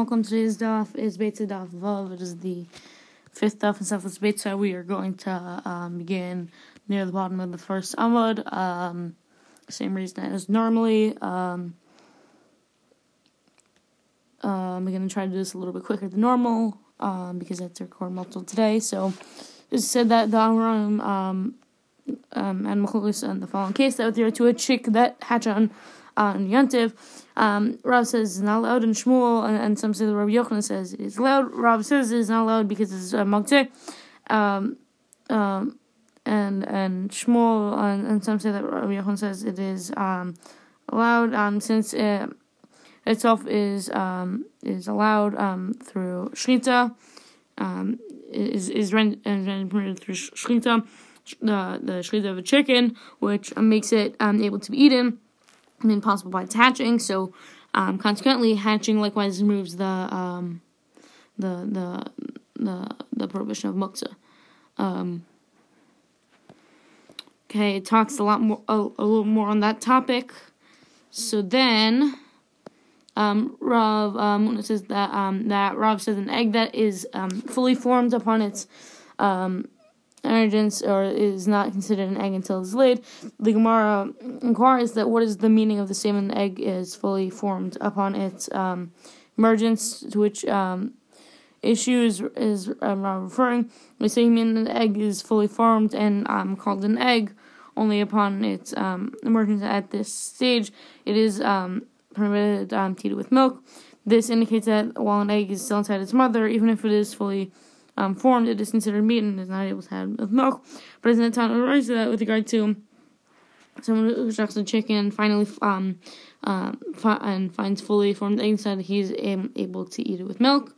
welcome. Today's daf is Beitzah Daf Vav. It is the fifth daf in Sefus Beitzah. We are going to um, begin near the bottom of the first Amud. Um, same reason as normally. Um, we're going to try to do this a little bit quicker than normal um, because I had to record multiple today. So, just said that the Amram um, um, and Machlokas and the following case that are to a chick that hatch on on Yantiv. Um, Rav says it's not allowed in Shmuel, and, and some say the Rabbi Yochanan says it's allowed. Rav says it's not allowed because it's a uh, Um, um, and and Shmuel and, and some say that Rabbi Yochanan says it is um, allowed um, since it itself is um, is allowed um, through Shechita, um, is is rendered through Shechita, the the Shechita of a chicken, which makes it um, able to be eaten made possible by its hatching. So, um, consequently, hatching likewise removes the um, the the the the prohibition of muktzah. Um, okay, it talks a lot more a, a little more on that topic. So then, um, Rav um, says that um, that Rav says an egg that is um, fully formed upon its um, emergence or is not considered an egg until it's laid. The Gemara inquires that what is the meaning of the statement the egg is fully formed upon its um, emergence, to which um, issue is, is um, referring. We say mean an egg is fully formed and um, called an egg only upon its um, emergence at this stage. It is um, permitted um, to eat with milk. This indicates that while an egg is still inside its mother, even if it is fully um, formed, it is considered meat and is not able to have milk. But isn't it time to rise to that with regard to someone who shucks a chicken finally um, uh, and finds fully formed eggs inside, he's able to eat it with milk.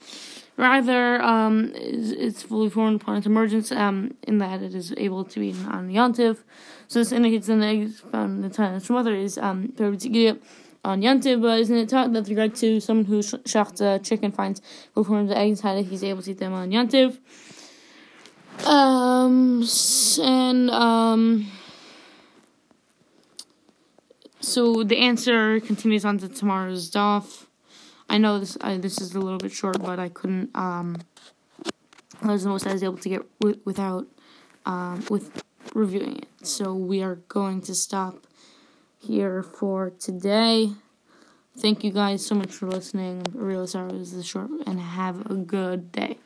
Rather, um, it's fully formed upon its emergence, um, in that it is able to be eaten on. So this indicates that the eggs found in the time of its mother is um, to eat it on Yantiv, but isn't it taught that with regard to someone who shachts a chicken finds before the eggs inside he's able to eat them on Yantiv? Um, and, um, so the answer continues on to tomorrow's daf. I know this I, this is a little bit short, but I couldn't, um, that was the most I was able to get w- without, um, with reviewing it. So we are going to stop here for today. Thank you guys so much for listening. I really sorry it was this short, and have a good day.